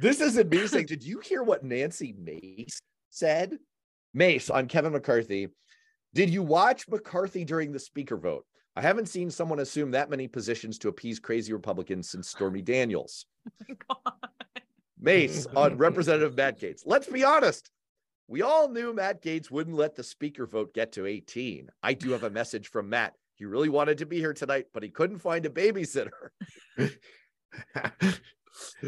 This isn't me saying, did you hear what Nancy Mace said? Mace on Kevin McCarthy. Did you watch McCarthy during the speaker vote? I haven't seen someone assume that many positions to appease crazy Republicans since Stormy Daniels. Oh Mace on Representative Matt Gaetz. Let's be honest. We all knew Matt Gaetz wouldn't let the speaker vote get to 18. I do have a message from Matt. He really wanted to be here tonight, but he couldn't find a babysitter.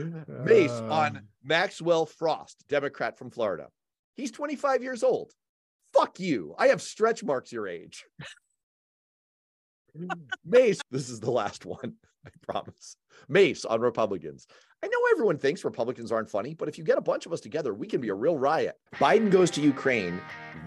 Mace uh... on Maxwell Frost, Democrat from Florida. He's 25 years old. Fuck you. I have stretch marks your age. Mace, this is the last one, I promise. Mace on Republicans. I know everyone thinks Republicans aren't funny, but if you get a bunch of us together, we can be a real riot. Biden goes to Ukraine,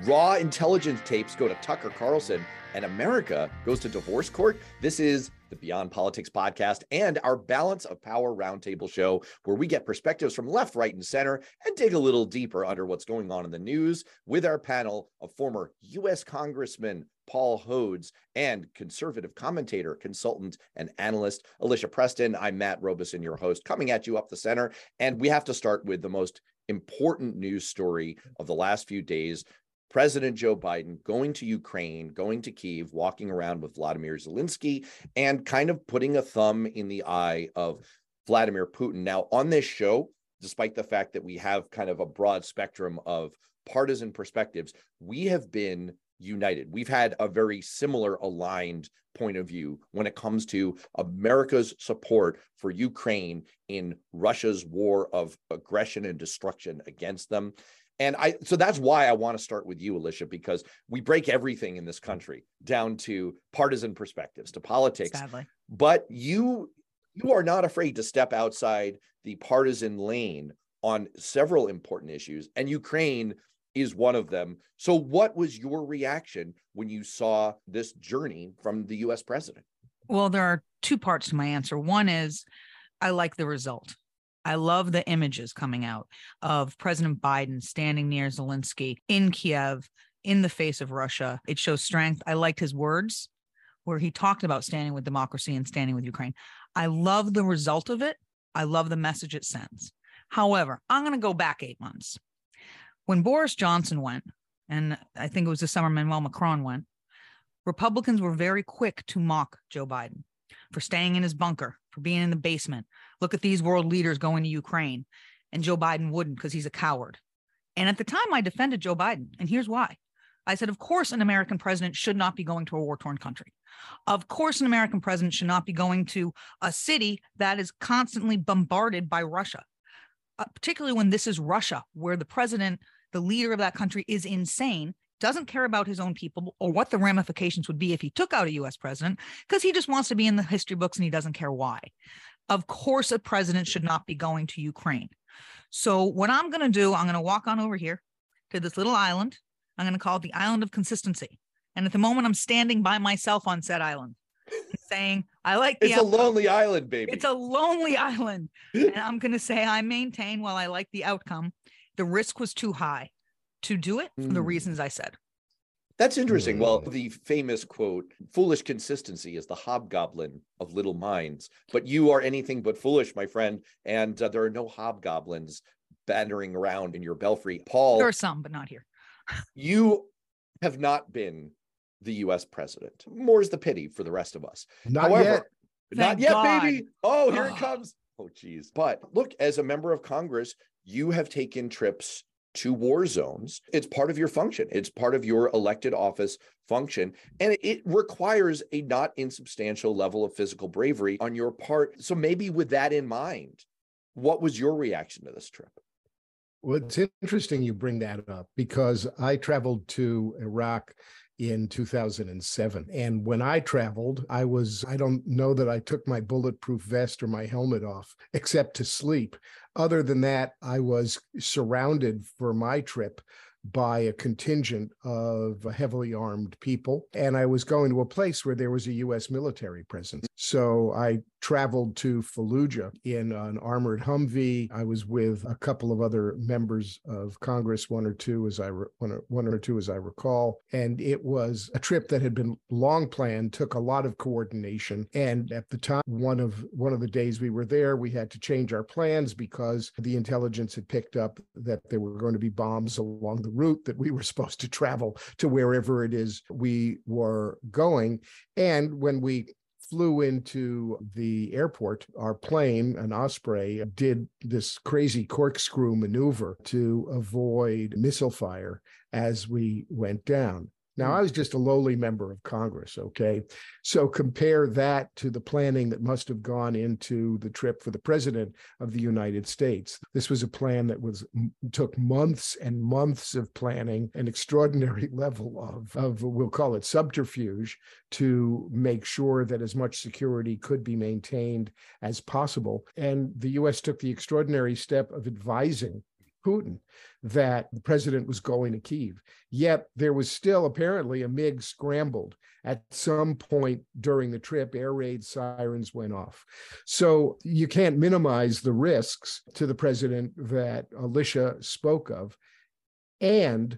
raw intelligence tapes go to Tucker Carlson, and America goes to divorce court. This is the Beyond Politics podcast and our Balance of Power Roundtable show, where we get perspectives from left, right, and center and dig a little deeper under what's going on in the news with our panel of former U.S. Congressman Paul Hodes and conservative commentator, consultant, and analyst Alicia Preston. I'm Matt Robison, your host, coming at you up the center. And we have to start with the most important news story of the last few days President Joe Biden going to Ukraine, going to Kiev, walking around with Vladimir Zelensky, and kind of putting a thumb in the eye of Vladimir Putin. Now, on this show, despite the fact that we have kind of a broad spectrum of partisan perspectives, we have been united. We've had a very similar aligned point of view when it comes to America's support for Ukraine in Russia's war of aggression and destruction against them. And I, so that's why I want to start with you, Alicia, because we break everything in this mm. country down to partisan perspectives, to politics. Sadly. But you, you are not afraid to step outside the partisan lane on several important issues, and Ukraine is one of them. So, what was your reaction when you saw this journey from the US president? Well, there are two parts to my answer. One is I like the result. I love the images coming out of President Biden standing near Zelensky in Kiev in the face of Russia. It shows strength. I liked his words where he talked about standing with democracy and standing with Ukraine. I love the result of it. I love the message it sends. However, I'm going to go back eight months. When Boris Johnson went, and I think it was the summer Manuel Macron went, Republicans were very quick to mock Joe Biden for staying in his bunker, for being in the basement. Look at these world leaders going to Ukraine. And Joe Biden wouldn't because he's a coward. And at the time, I defended Joe Biden. And here's why I said, of course, an American president should not be going to a war torn country. Of course, an American president should not be going to a city that is constantly bombarded by Russia, uh, particularly when this is Russia, where the president, the leader of that country, is insane doesn't care about his own people or what the ramifications would be if he took out a US president because he just wants to be in the history books and he doesn't care why. Of course, a president should not be going to Ukraine. So, what I'm going to do, I'm going to walk on over here to this little island. I'm going to call it the island of consistency. And at the moment, I'm standing by myself on said island saying, I like the It's outcome. a lonely island, baby. It's a lonely island. and I'm going to say, I maintain while I like the outcome, the risk was too high to do it for the hmm. reasons I said. That's interesting. Well, hmm. the famous quote, foolish consistency is the hobgoblin of little minds, but you are anything but foolish, my friend. And uh, there are no hobgoblins bantering around in your belfry. Paul. There are some, but not here. you have not been the US president. More's the pity for the rest of us. Not However, yet. not yet, God. baby. Oh, here oh. it comes. Oh, geez. But look, as a member of Congress, you have taken trips to war zones. It's part of your function. It's part of your elected office function. And it requires a not insubstantial level of physical bravery on your part. So maybe with that in mind, what was your reaction to this trip? Well, it's interesting you bring that up because I traveled to Iraq in 2007. And when I traveled, I was, I don't know that I took my bulletproof vest or my helmet off except to sleep. Other than that, I was surrounded for my trip by a contingent of heavily armed people. And I was going to a place where there was a US military presence. So I traveled to Fallujah in an armored Humvee. I was with a couple of other members of Congress, one or two as I re- one, or, one or two as I recall, and it was a trip that had been long planned, took a lot of coordination. And at the time, one of one of the days we were there, we had to change our plans because the intelligence had picked up that there were going to be bombs along the route that we were supposed to travel to wherever it is we were going. And when we flew into the airport, our plane, an Osprey, did this crazy corkscrew maneuver to avoid missile fire as we went down. Now, hmm. I was just a lowly member of Congress, okay? So compare that to the planning that must have gone into the trip for the president of the United States. This was a plan that was took months and months of planning, an extraordinary level of, of we'll call it subterfuge to make sure that as much security could be maintained as possible. And the US took the extraordinary step of advising Putin that the president was going to Kiev. Yet there was still apparently a MiG scrambled at some point during the trip. Air raid sirens went off. So you can't minimize the risks to the president that Alicia spoke of. And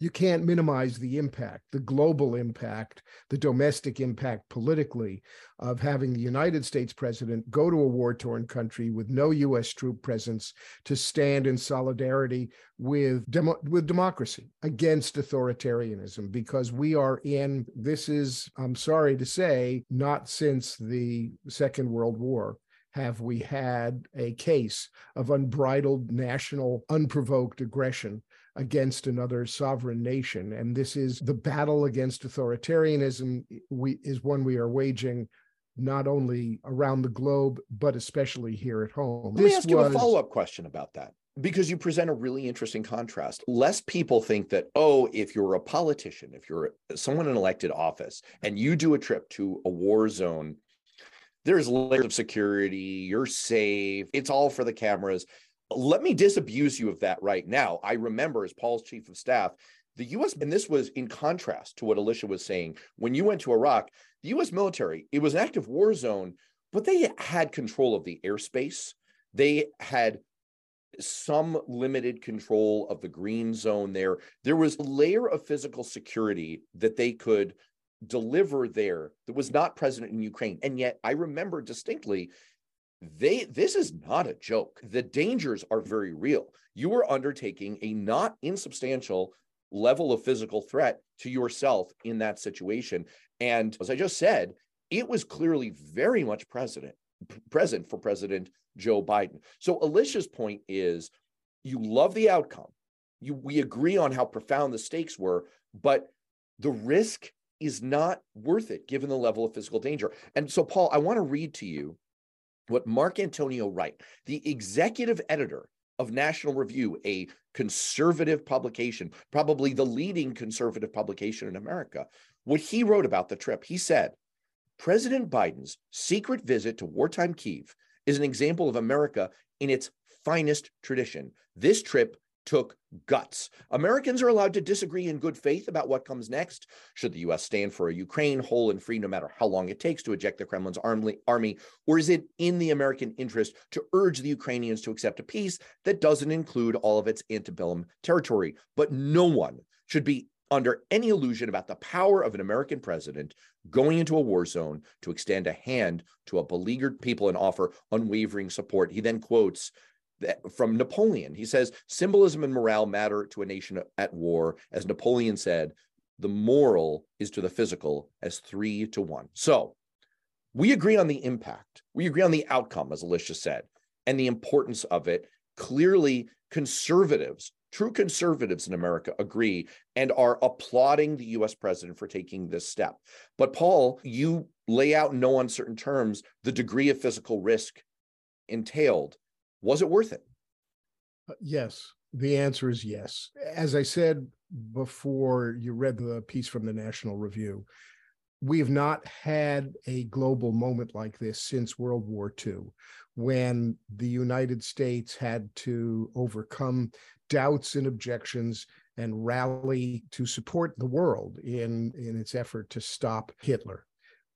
you can't minimize the impact, the global impact, the domestic impact politically of having the United States president go to a war torn country with no US troop presence to stand in solidarity with, demo- with democracy against authoritarianism, because we are in, this is, I'm sorry to say, not since the Second World War have we had a case of unbridled national, unprovoked aggression against another sovereign nation. And this is the battle against authoritarianism we, is one we are waging not only around the globe, but especially here at home. Let me ask you a follow up question about that because you present a really interesting contrast. Less people think that, oh, if you're a politician, if you're someone in elected office and you do a trip to a war zone, there's layers of security, you're safe, it's all for the cameras let me disabuse you of that right now. I remember as Paul's chief of staff, the US, and this was in contrast to what Alicia was saying, when you went to Iraq, the US military, it was an active war zone, but they had control of the airspace. They had some limited control of the green zone there. There was a layer of physical security that they could deliver there that was not present in Ukraine. And yet I remember distinctly they this is not a joke. The dangers are very real. You are undertaking a not insubstantial level of physical threat to yourself in that situation. And as i just said it was clearly very much president present for president joe biden. So alicia's point is you love the outcome. You we agree on how profound the stakes were but the risk is not worth it given the level of physical danger. And so paul i want to read to you what Mark Antony Wright, the executive editor of National Review, a conservative publication, probably the leading conservative publication in America, what he wrote about the trip. He said, President Biden's secret visit to wartime Kiev is an example of America in its finest tradition. This trip took guts. Americans are allowed to disagree in good faith about what comes next. Should the US stand for a Ukraine whole and free no matter how long it takes to eject the Kremlin's army? Or is it in the American interest to urge the Ukrainians to accept a peace that doesn't include all of its antebellum territory? But no one should be under any illusion about the power of an American president going into a war zone to extend a hand to a beleaguered people and offer unwavering support. He then quotes from Napoleon. He says symbolism and morale matter to a nation at war. As Napoleon said, the moral is to the physical as three to one. So we agree on the impact. We agree on the outcome, as Alicia said, and the importance of it. Clearly, conservatives, true conservatives in America agree and are applauding the US president for taking this step. But Paul, you lay out in no uncertain terms the degree of physical risk entailed was it worth it? Uh, yes. The answer is yes. As I said before, you read the piece from the National Review. We've not had a global moment like this since World War II, when the United States had to overcome doubts and objections and rally to support the world in, in its effort to stop Hitler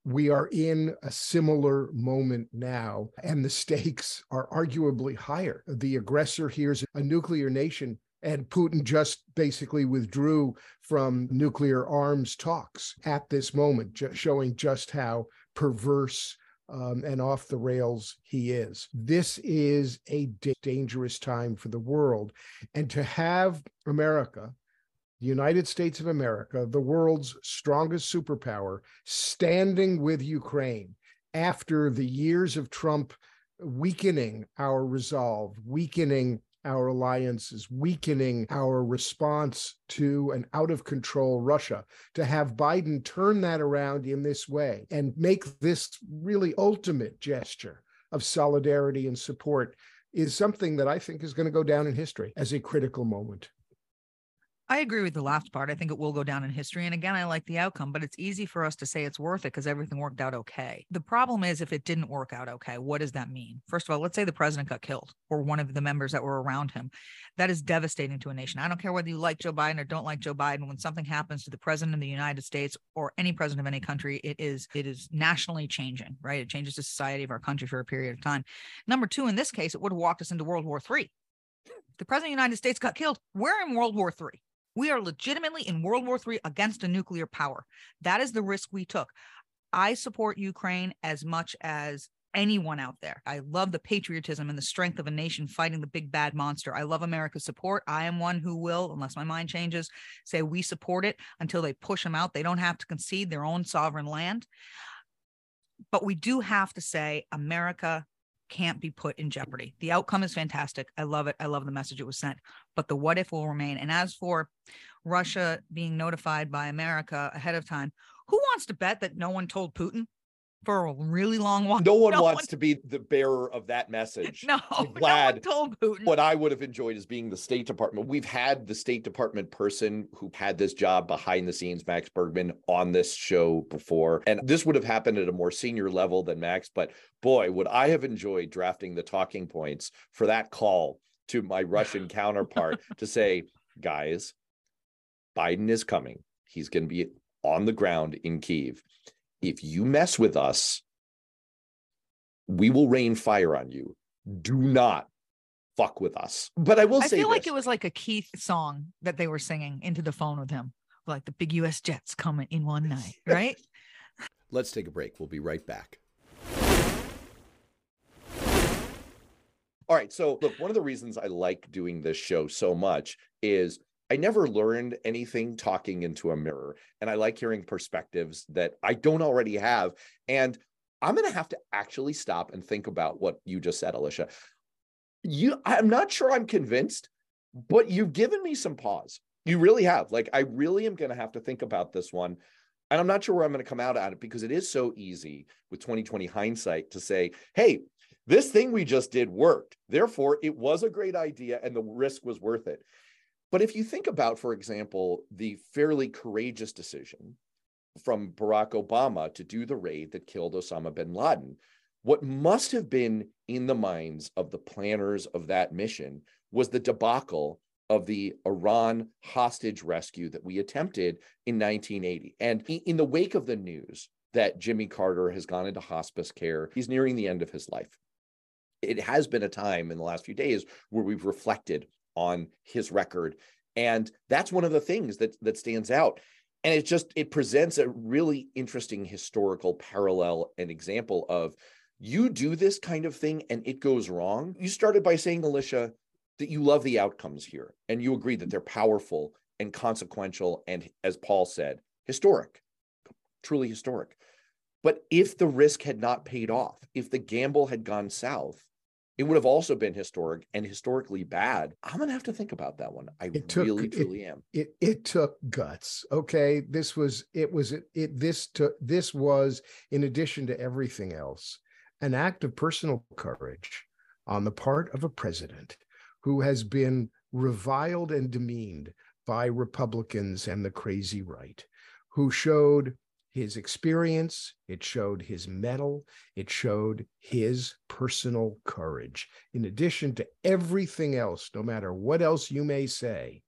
we are in a similar moment now, and the stakes are arguably higher. The aggressor here is a nuclear nation And Putin just basically withdrew from nuclear arms talks at this moment, showing just how perverse um, and off the rails he is. This is a da- dangerous time for the world. And to have America, the United States of America, the world's strongest superpower, standing with Ukraine after the years of Trump weakening our resolve, weakening our alliances, weakening our response to an out of control Russia, to have Biden turn that around in this way and make this really ultimate gesture of solidarity and support is something that I think is going to go down in history as a critical moment. I agree with the last part. I think it will go down in history. And again, I like the outcome, but it's easy for us to say it's worth it because everything worked out okay. The problem is if it didn't work out okay, what does that mean? First of all, let's say the president got killed or one of the members that were around him. That is devastating to a nation. I don't care whether you like Joe Biden or don't like Joe Biden. When something happens to the president of the United States or any president of any country, it is it is nationally changing, right? It changes the society of our country for a period of time. Number two, in this case, it would have walked us into World War III. The president of the United States got killed. We're in World War III. We are legitimately in World War III against a nuclear power. That is the risk we took. I support Ukraine as much as anyone out there. I love the patriotism and the strength of a nation fighting the big bad monster. I love America's support. I am one who will, unless my mind changes, say we support it until they push them out. They don't have to concede their own sovereign land. But we do have to say America can't be put in jeopardy. The outcome is fantastic. I love it. I love the message it was sent, but the what if will remain. And as for Russia being notified by America ahead of time, who wants to bet that no one told Putin for a really long while? No one no wants one... to be the bearer of that message. No, I'm glad no told Putin. What I would have enjoyed is being the State Department. We've had the State Department person who had this job behind the scenes, Max Bergmann, on this show before. And this would have happened at a more senior level than Max. But boy, would I have enjoyed drafting the talking points for that call to my Russian counterpart to say, guys, Biden is coming. He's going to be on the ground in Kiev. If you mess with us, we will rain fire on you. Do not fuck with us. But I will I say, I feel this. like it was like a Keith song that they were singing into the phone with him, like the big U.S. jets coming in one night, right? Let's take a break. We'll be right back. All right. So, look, one of the reasons I like doing this show so much is I never learned anything talking into a mirror. And I like hearing perspectives that I don't already have. And I'm going to have to actually stop and think about what you just said, Alicia. You, I'm not sure I'm convinced, but you've given me some pause. You really have. Like, I really am going to have to think about this one. And I'm not sure where I'm going to come out at it because it is so easy with 2020 hindsight to say, hey, this thing we just did worked. Therefore, it was a great idea and the risk was worth it. But if you think about, for example, the fairly courageous decision from Barack Obama to do the raid that killed Osama bin Laden, what must have been in the minds of the planners of that mission was the debacle of the Iran hostage rescue that we attempted in 1980. And in the wake of the news that Jimmy Carter has gone into hospice care, he's nearing the end of his life. It has been a time in the last few days where we've reflected on his record. And that's one of the things that that stands out. And it just it presents a really interesting historical parallel and example of you do this kind of thing and it goes wrong. You started by saying, Alicia, that you love the outcomes here and you agree that they're powerful and consequential and as Paul said, historic, truly historic. But if the risk had not paid off, if the gamble had gone south, it would have also been historic and historically bad. I'm gonna have to think about that one. I it took, really truly am. It it took guts. Okay. This was it was it, it this took this was in addition to everything else, an act of personal courage on the part of a president who has been reviled and demeaned by Republicans and the crazy right, who showed his experience, it showed his mettle, it showed his personal courage. In addition to everything else, no matter what else you may say,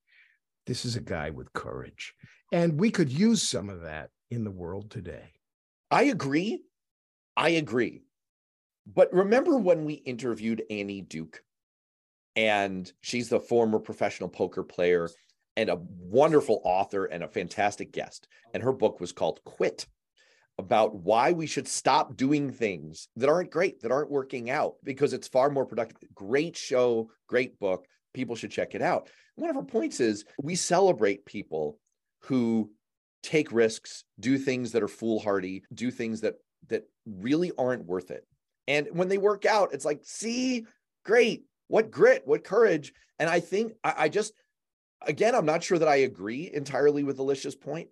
this is a guy with courage. And we could use some of that in the world today. I agree. I agree. But remember when we interviewed Annie Duke And she's the former professional poker player and a wonderful author and a fantastic guest. And her book was called Quit about why we should stop doing things that aren't great, that aren't working out, because it's far more productive. Great show, great book. People should check it out. One of her points is we celebrate people who take risks, do things that are foolhardy, do things that that really aren't worth it. And when they work out, it's like, see, great, what grit, what courage. And I think I, I just again, I'm not sure that I agree entirely with Alicia's point,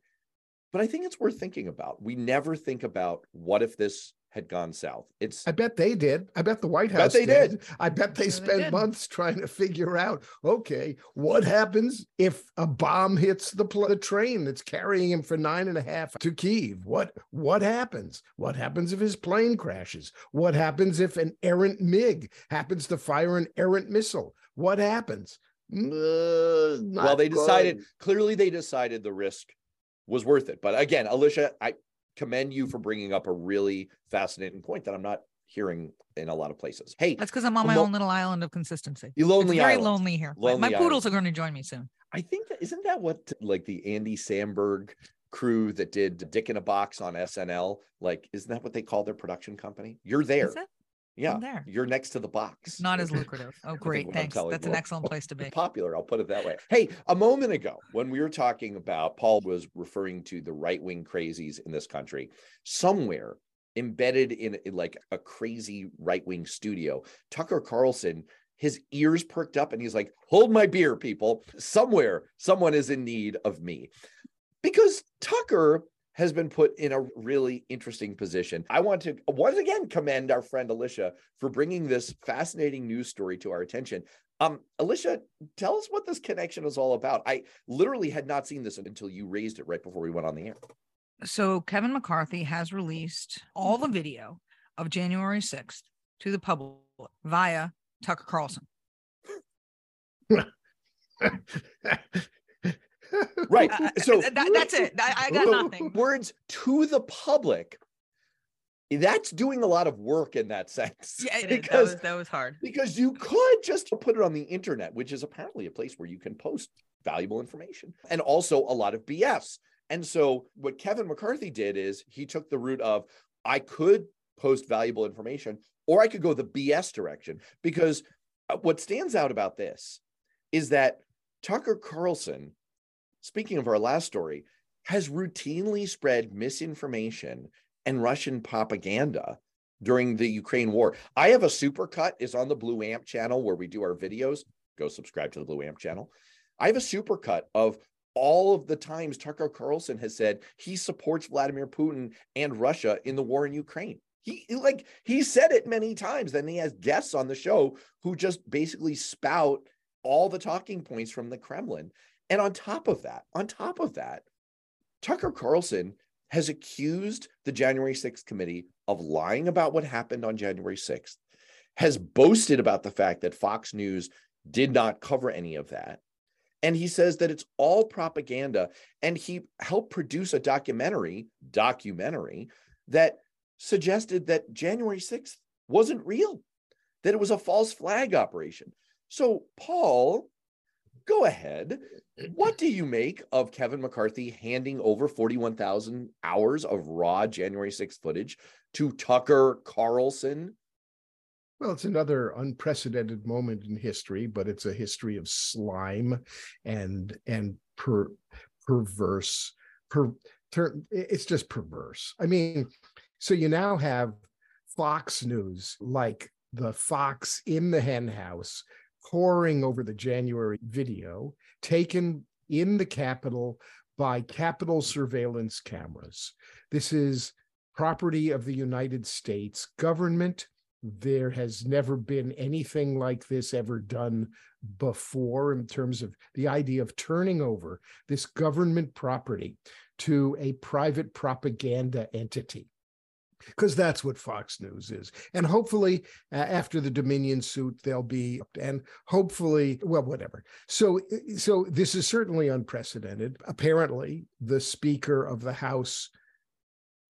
but I think it's worth thinking about. We never think about what if this had gone south. It's I bet they did. I bet the White House they did. did. I bet they Sure they spent did. months trying to figure out, okay, what happens if a bomb hits the, pl- the train that's carrying him for nine and a half to Kiev? What what happens? What happens if his plane crashes? What happens if an errant MiG happens to fire an errant missile? What happens? Uh, well, they decided good. clearly they decided the risk was worth it. But again, Alicia, I commend you for bringing up a really fascinating point that I'm not hearing in a lot of places. Hey, That's because I'm on my Lo- own little island of consistency. you It's very island. lonely here. My- Lonely my poodles are going to join me soon. I think that isn't that what like the Andy Samberg crew that did Dick in a Box on SNL, like isn't that what they call their production company? You're there. Yeah. There. You're next to the box. It's not as lucrative. Oh, great. Thanks. That's an excellent place to be. popular. I'll put it that way. Hey, a moment ago, when we were talking about Paul was referring to the right wing crazies in this country, somewhere embedded in, in like a crazy right wing studio, Tucker Carlson, his ears perked up and he's like, Hold my beer, people. Somewhere, someone is in need of me. Because Tucker has been put in a really interesting position. I want to once again commend our friend Alicia for bringing this fascinating news story to our attention. Um, Alicia, tell us what this connection is all about. I literally had not seen this until you raised it right before we went on the air. So Kevin McCarthy has released all the video of January 6th to the public via Tucker Carlson. Right. Uh, So uh, that- that's it. I, I got nothing. Words to the public. That's doing a lot of work in that sense. Yeah, it is. That because was, that was hard. because you could just put it on the internet, which is apparently a place where you can post valuable information and also a lot of BS. And so, what Kevin McCarthy did is he took the route of I could post valuable information or I could go the BS direction because uh, what stands out about this is that Tucker Carlson, speaking of our last story, has routinely spread misinformation and Russian propaganda during the Ukraine war. I have a supercut is on the Blue Amp channel where we do our videos. Go subscribe to the Blue Amp channel. I have a supercut of all of the times Tucker Carlson has said he supports Vladimir Putin and Russia in the war in Ukraine. He like he said it many times. Then he has guests on the show who just basically spout all the talking points from the Kremlin. And on top of that, on top of that, Tucker Carlson has accused the January 6th committee of lying about what happened on January 6th, has boasted about the fact that Fox News did not cover any of that. And he says that it's all propaganda. And he helped produce a documentary, documentary that suggested that January 6th wasn't real, that it was a false flag operation. So, Paul, go ahead. What do you make of Kevin McCarthy handing over 41,000 hours of raw January 6th footage to Tucker Carlson? Well, it's another unprecedented moment in history, but it's a history of slime and and per, perverse. Per, ter, it's just perverse. I mean, so you now have Fox News, like the fox in the hen house, poring over the January video taken in the Capitol by Capitol surveillance cameras. This is property of the United States government there has never been anything like this ever done before in terms of the idea of turning over this government property to a private propaganda entity because that's what Fox News is. And hopefully, uh, after the Dominion suit, they'll be, and hopefully, well, whatever. So, so this is certainly unprecedented. Apparently, the Speaker of the House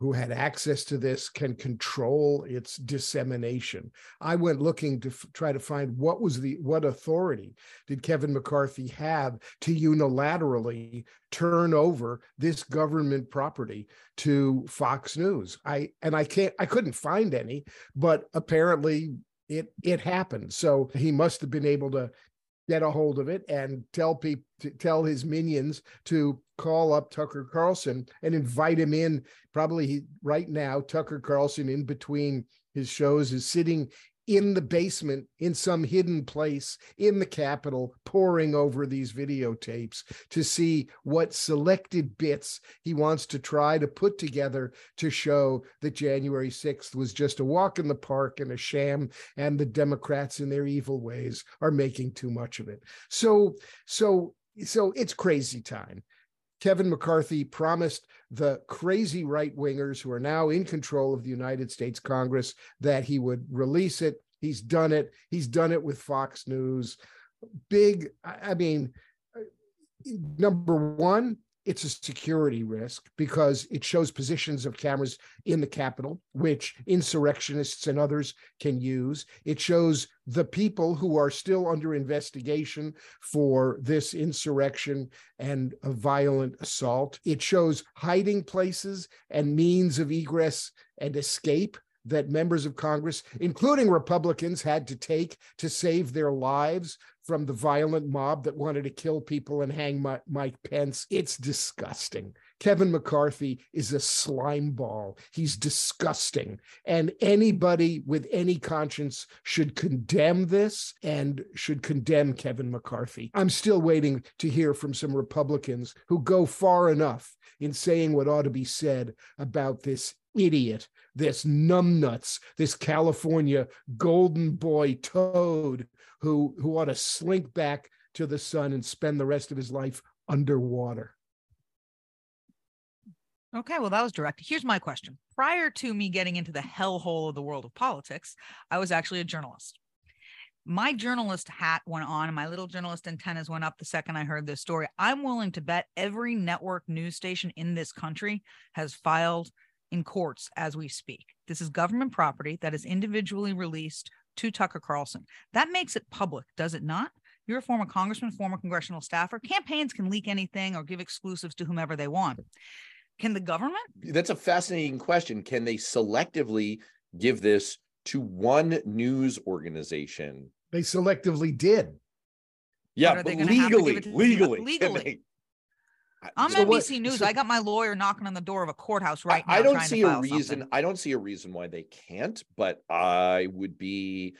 who had access to this can control its dissemination. I went looking to f- try to find what was the what authority did Kevin McCarthy have to unilaterally turn over this government property to Fox News. I and I can't I couldn't find any, but apparently it it happened. So he must have been able to get a hold of it and tell people tell his minions to call up Tucker Carlson and invite him in. Probably he, right now, Tucker Carlson in between his shows is sitting in the basement in some hidden place in the Capitol, poring over these videotapes to see what selected bits he wants to try to put together to show that January 6th was just a walk in the park and a sham, and the Democrats in their evil ways are making too much of it. So, so, so it's crazy time. Kevin McCarthy promised the crazy right wingers who are now in control of the United States Congress that he would release it. He's done it. He's done it with Fox News. Big, I mean, number one, it's a security risk because it shows positions of cameras in the Capitol, which insurrectionists and others can use. It shows the people who are still under investigation for this insurrection and a violent assault. It shows hiding places and means of egress and escape that members of Congress, including Republicans, had to take to save their lives from the violent mob that wanted to kill people and hang Mike Pence. It's disgusting. Kevin McCarthy is a slime ball. He's disgusting. And anybody with any conscience should condemn this and should condemn Kevin McCarthy. I'm still waiting to hear from some Republicans who go far enough in saying what ought to be said about this idiot, this numbnuts, this California golden boy toad who, who ought to slink back to the sun and spend the rest of his life underwater. Okay, well, that was direct. Here's my question. Prior to me getting into the hellhole of the world of politics, I was actually a journalist. My journalist hat went on and my little journalist antennas went up the second I heard this story. I'm willing to bet every network news station in this country has filed in courts as we speak. This is government property that is individually released to Tucker Carlson. That makes it public, does it not? You're a former congressman, former congressional staffer. Campaigns can leak anything or give exclusives to whomever they want. Can the government? That's a fascinating question. Can they selectively give this to one news organization? They selectively did. Yeah, but legally, legally, legally. I'm so NBC what, News. So, I got my lawyer knocking on the door of a courthouse right now. I don't see a reason. Something. I don't see a reason why they can't, but I would be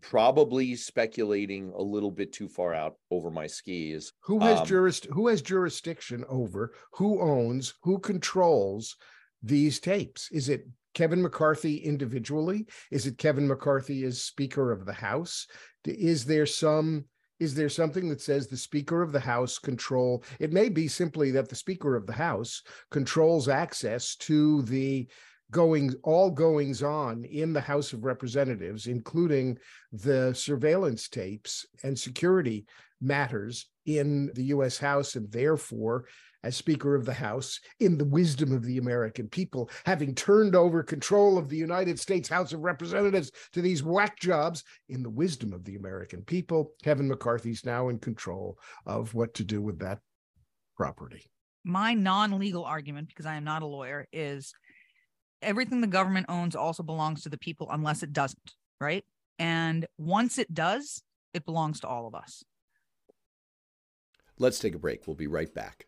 probably speculating a little bit too far out over my skis. Who has um, jurist who has jurisdiction over who owns, who controls these tapes? Is it Kevin McCarthy individually? Is it Kevin McCarthy as Speaker of the House? Is there some is there something that says the speaker of the house control it may be simply that the speaker of the house controls access to the going all goings on in the house of representatives including the surveillance tapes and security matters in the US house and therefore as Speaker of the House in the wisdom of the American people, having turned over control of the United States House of Representatives to these whack jobs in the wisdom of the American people. Kevin McCarthy's now in control of what to do with that property. My non legal argument, because I am not a lawyer, is everything the government owns also belongs to the people unless it doesn't, right? And once it does, it belongs to all of us. Let's take a break. We'll be right back.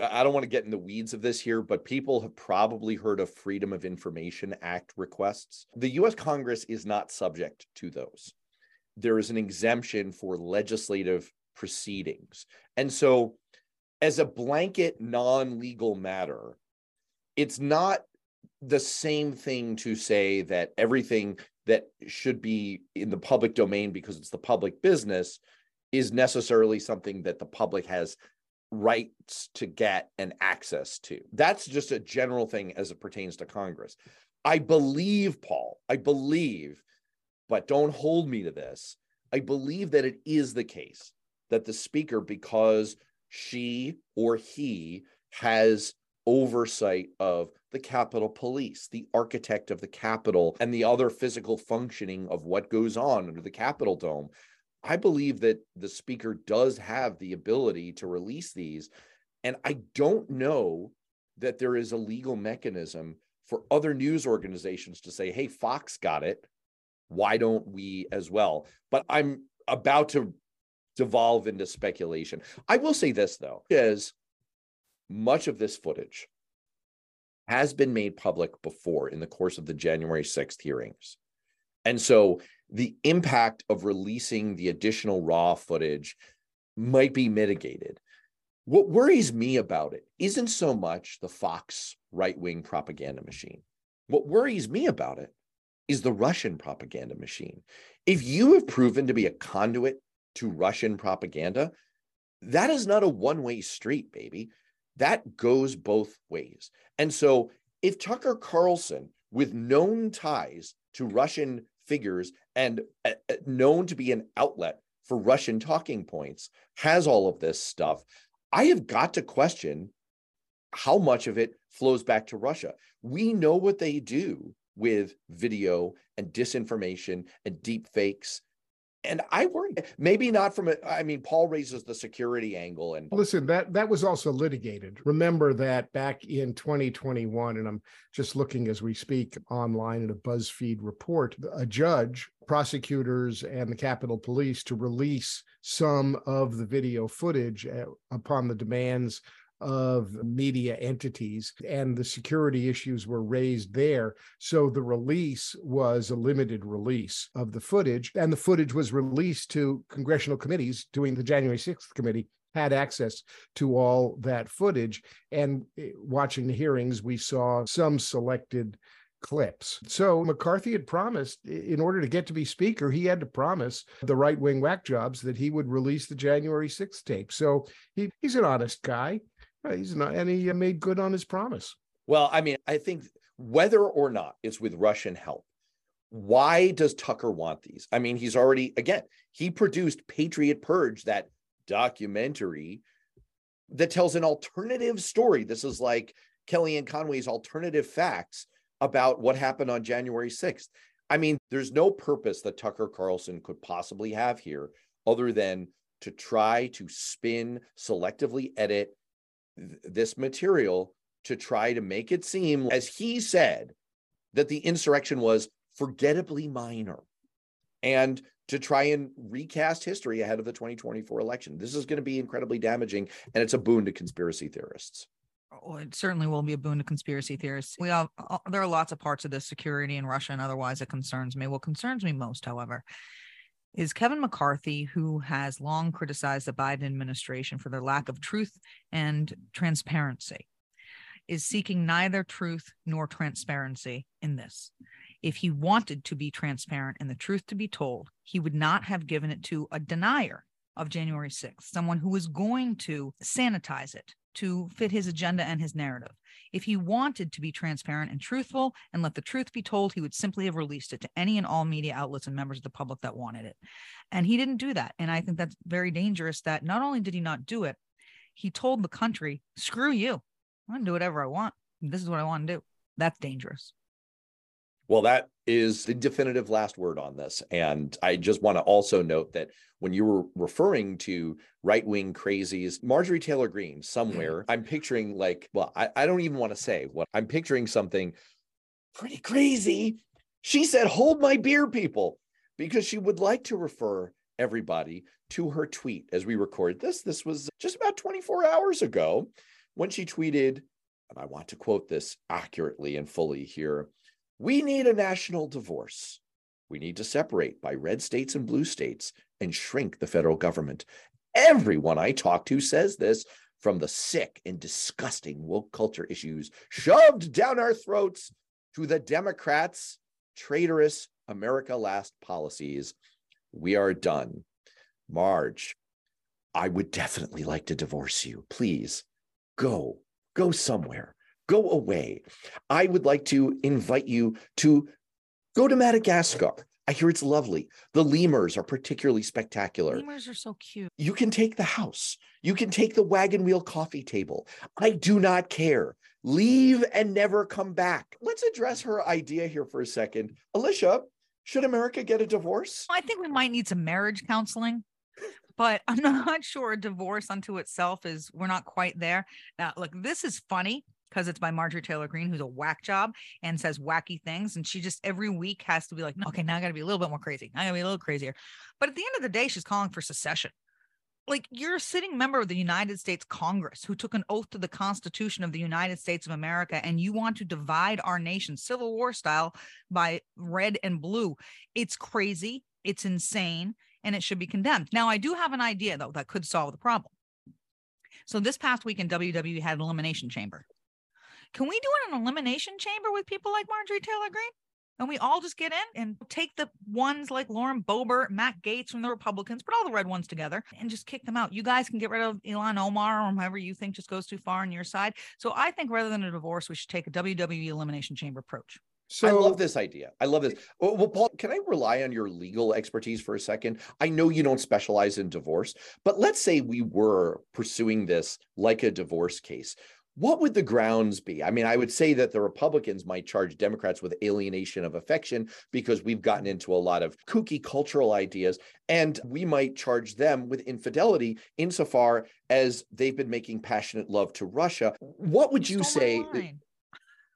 I don't want to get in the weeds of this here, but people have probably heard of Freedom of Information Act requests. The US Congress is not subject to those. There is an exemption for legislative proceedings. And so, as a blanket non legal matter, it's not the same thing to say that everything that should be in the public domain because it's the public business is necessarily something that the public has rights to get and access to. That's just a general thing as it pertains to Congress. I believe, Paul, I believe, but don't hold me to this. I believe that it is the case that the speaker, because she or he has oversight of the Capitol Police, the architect of the Capitol, and the other physical functioning of what goes on under the Capitol Dome. I believe that the speaker does have the ability to release these. And I don't know that there is a legal mechanism for other news organizations to say, hey, Fox got it. Why don't we as well? But I'm about to devolve into speculation. I will say this, though, is much of this footage has been made public before in the course of the January 6th hearings. And so the impact of releasing the additional raw footage might be mitigated. What worries me about it isn't so much the Fox right wing propaganda machine. What worries me about it is the Russian propaganda machine. If you have proven to be a conduit to Russian propaganda, that is not a one way street, baby. That goes both ways. And so if Tucker Carlson, with known ties to Russian figures and uh, uh, known to be an outlet for Russian talking points, has all of this stuff, I have got to question how much of it flows back to Russia. We know what they do with video and disinformation and deep fakes and I worry maybe not from. I mean, Paul raises the security angle and listen, that that was also litigated. Remember that back in 2021, and I'm just looking as we speak online at a BuzzFeed report, a judge, prosecutors, and the Capitol Police to release some of the video footage uh, upon the demands of media entities, and the security issues were raised there. So the release was a limited release of the footage, and the footage was released to congressional committees doing the January 6th committee had access to all that footage. And eh, watching the hearings, we saw some selected clips. So McCarthy had promised, in order to get to be speaker, he had to promise the right wing whack jobs that he would release the January 6th tape. So he, he's an honest guy. He's not, and he uh, made good on his promise. Well, I mean, I think whether or not it's with Russian help, why does Tucker want these? I mean, he's already, again, he produced Patriot Purge, that documentary that tells an alternative story. This is like Kellyanne Conway's alternative facts about what happened on January 6th. I mean, there's no purpose that Tucker Carlson could possibly have here other than to try to spin, selectively edit, this material to try to make it seem, as he said, that the insurrection was forgettably minor and to try and recast history ahead of the 2024 election. This is going to be incredibly damaging and it's a boon to conspiracy theorists. Oh, it certainly will be a boon to conspiracy theorists. We all, there are lots of parts of this security in Russia and otherwise that concerns me. What concerns me most, however, is Kevin McCarthy, who has long criticized the Biden administration for their lack of truth and transparency, is seeking neither truth nor transparency in this. If he wanted to be transparent and the truth to be told, he would not have given it to a denier of January 6th, someone who was going to sanitize it to fit his agenda and his narrative. If he wanted to be transparent and truthful and let the truth be told, he would simply have released it to any and all media outlets and members of the public that wanted it. And he didn't do that. And I think that's very dangerous that not only did he not do it, he told the country, screw you. I'm going to do whatever I want. This is what I want to do. That's dangerous. Well, that is the definitive last word on this. And I just want to also note that when you were referring to right wing crazies, Marjorie Taylor Greene, somewhere, mm-hmm. I'm picturing like, well, I, I don't even want to say what I'm picturing something pretty crazy. She said, Hold my beer, people, because she would like to refer everybody to her tweet as we record this. This was just about 24 hours ago when she tweeted, and I want to quote this accurately and fully here we need a national divorce. We need to separate by red states and blue states and shrink the federal government. Everyone I talk to says this from the sick and disgusting woke culture issues shoved down our throats to the Democrats' traitorous America Last policies. We are done. Marge, I would definitely like to divorce you. Please go, go somewhere go away. I would like to invite you to go to Madagascar. I hear it's lovely. The lemurs are particularly spectacular. Lemurs are so cute. You can take the house. You can take the wagon wheel coffee table. I do not care. Leave and never come back. Let's address her idea here for a second. Alicia, should America get a divorce? I think we might need some marriage counseling, but I'm not sure a divorce unto itself is, we're not quite there. Now, look, this is funny because it's by Marjorie Taylor Greene, who's a whack job and says wacky things. And she just every week has to be like, okay, now I got to be a little bit more crazy. I got to be a little crazier. But at the end of the day, she's calling for secession like you're a sitting member of the United States Congress who took an oath to the Constitution of the United States of America, and you want to divide our nation Civil War style by red and blue. It's crazy, it's insane, and it should be condemned. Now, I do have an idea though that could solve the problem. So this past week in WWE had an elimination chamber. Can we do it an elimination chamber with people like Marjorie Taylor Greene? and we all just get in and take the ones like Lauren Boebert, Matt Gaetz from the Republicans, put all the red ones together and just kick them out. You guys can get rid of Ilhan Omar or whoever you think just goes too far on your side. So I think rather than a divorce, we should take a WWE elimination chamber approach. So, I love this idea. I love this. Oh, well, Paul, can I rely on your legal expertise for a second? I know you don't specialize in divorce, but let's say we were pursuing this like a divorce case what would the grounds be? I mean, I would say that the Republicans might charge Democrats with alienation of affection because we've gotten into a lot of kooky cultural ideas, and we might charge them with infidelity insofar as they've been making passionate love to Russia. What would you, say?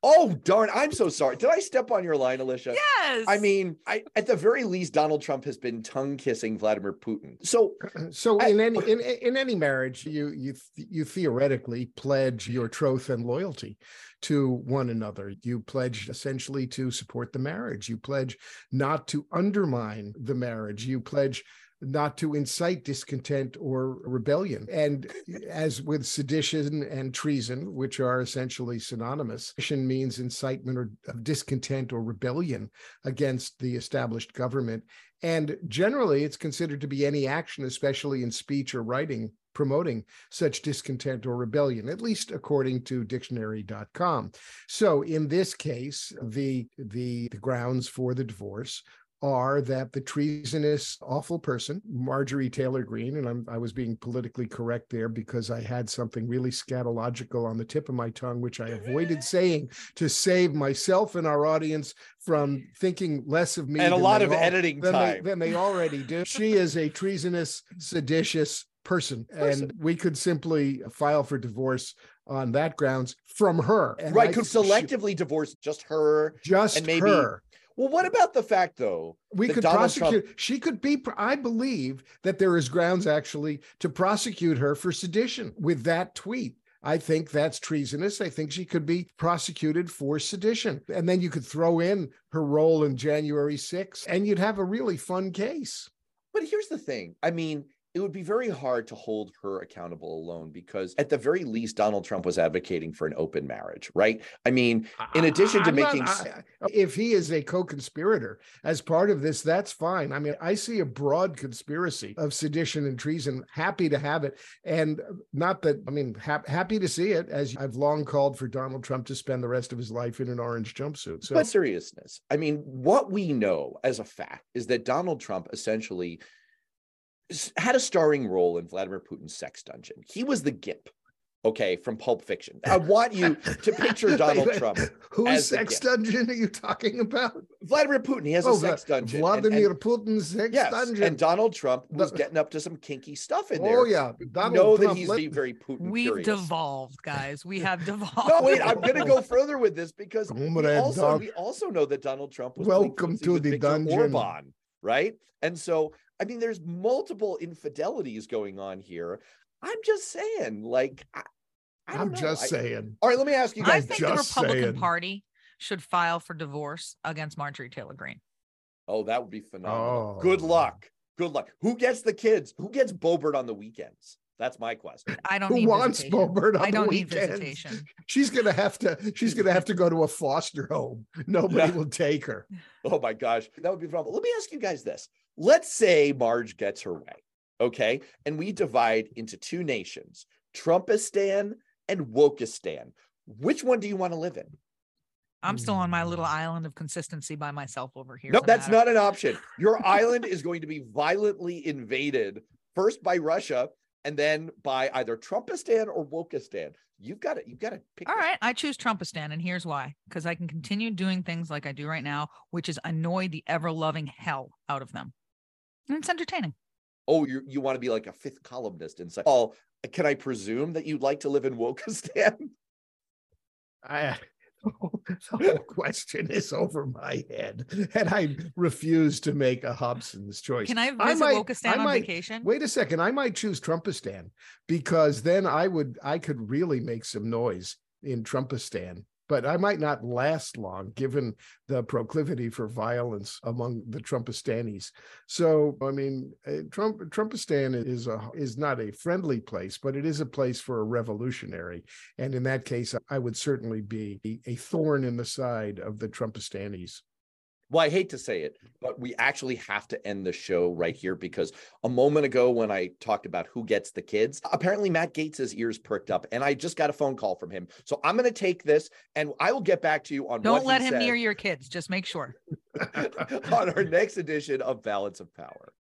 Oh darn! I'm so sorry. Did I step on your line, Alicia? Yes. I mean, I at the very least, Donald Trump has been tongue kissing Vladimir Putin. So, so I, in any in, in any marriage, you you you theoretically pledge your troth and loyalty to one another. You pledge essentially to support the marriage. You pledge not to undermine the marriage. You pledge not to incite discontent or rebellion. And as with sedition and treason, which are essentially synonymous, sedition means incitement or of discontent or rebellion against the established government. And generally, it's considered to be any action, especially in speech or writing, promoting such discontent or rebellion, at least according to dictionary.com. So in this case, the, the, the grounds for the divorce are that the treasonous, awful person, Marjorie Taylor Greene, and I'm, i was being politically correct there because I had something really scatological on the tip of my tongue, which I avoided saying to save myself and our audience from thinking less of me. And a lot of all, editing than time. They, than they already do. She is a treasonous, seditious person, person, and we could simply file for divorce on that grounds from her. And right, could selectively she, divorce just her, just and maybe her. Well, what about the fact, though? We could Donald prosecute. Trump... She could be. I believe that there is grounds actually to prosecute her for sedition with that tweet. I think that's treasonous. I think she could be prosecuted for sedition. And then you could throw in her role in January 6th, and you'd have a really fun case. But here's the thing I mean, it would be very hard to hold her accountable alone because at the very least donald trump was advocating for an open marriage right? I mean in addition to I'm making not, I, if he is a co-conspirator as part of this that's fine. I mean i see a broad conspiracy of sedition and treason. Happy to have it. And not that i mean ha- happy to see it as i've long called for donald trump to spend the rest of his life in an orange jumpsuit. So but seriousness i mean what we know as a fact is that donald trump essentially had a starring role in Vladimir Putin's sex dungeon. He was the gimp, okay, from Pulp Fiction. I want you to picture Donald Trump. Whose sex dungeon are you talking about? Vladimir Putin. He has oh, a sex dungeon. Vladimir and, and, Putin's sex yes, dungeon. And Donald Trump was getting up to some kinky stuff in oh, there. Oh yeah, Donald know Trump, that he's let... very Putin. We've curious. devolved, guys. We have devolved. no, wait. I'm going to go further with this because oh, we also, we also know that Donald Trump was welcome to the Viktor dungeon. Orban, right? And so I mean, there's multiple infidelities going on here. I'm just saying, like, I, I am just I, saying. All right, let me ask you guys. I think the Republican saying. Party should file for divorce against Marjorie Taylor Greene. Oh, that would be phenomenal. Oh. Good luck. Good luck. Who gets the kids? Who gets Boebert on the weekends? That's my question. I don't. Who need wants visitation. Boebert on I don't the need visitation. She's gonna have to. She's gonna have to go to a foster home. Nobody yeah. will take her. Oh my gosh, that would be phenomenal. Let me ask you guys this: let's say Marge gets her way, okay? And we divide into two nations, Trumpistan and Wokistan. Which one do you want to live in? I'm still on my little hmm. island of consistency by myself over here. Nope, that's not an option. Your island is going to be violently invaded first by Russia and then by either Trumpistan or Wokistan. You've got to you've got to pick. All one. right, I choose Trumpistan, and here's why: because I can continue doing things like I do right now, which is annoy the ever-loving hell out of them, and it's entertaining. Oh, you you want to be like a fifth columnist inside. Oh, can I presume that you'd like to live in Wokistan? I, the whole question is over my head, and I refuse to make a Hobson's choice. Can I visit I might- Wokistan I on might- vacation? Wait a second, I might choose Trumpistan because then I would I could really make some noise in Trumpistan, but I might not last long given the proclivity for violence among the Trumpistanis. So, I mean, uh, Trump Trumpistan is a is not a friendly place, but it is a place for a revolutionary, and in that case, I would certainly be a thorn in the side of the Trumpistanis. Well, I hate to say it, but we actually have to end the show right here because a moment ago, when I talked about who gets the kids, apparently Matt Gaetz's ears perked up, and I just got a phone call from him. So I'm going to take this, and I will get back to you on. Don't let him said near your kids. Just make sure. on our next edition of Balance of Power.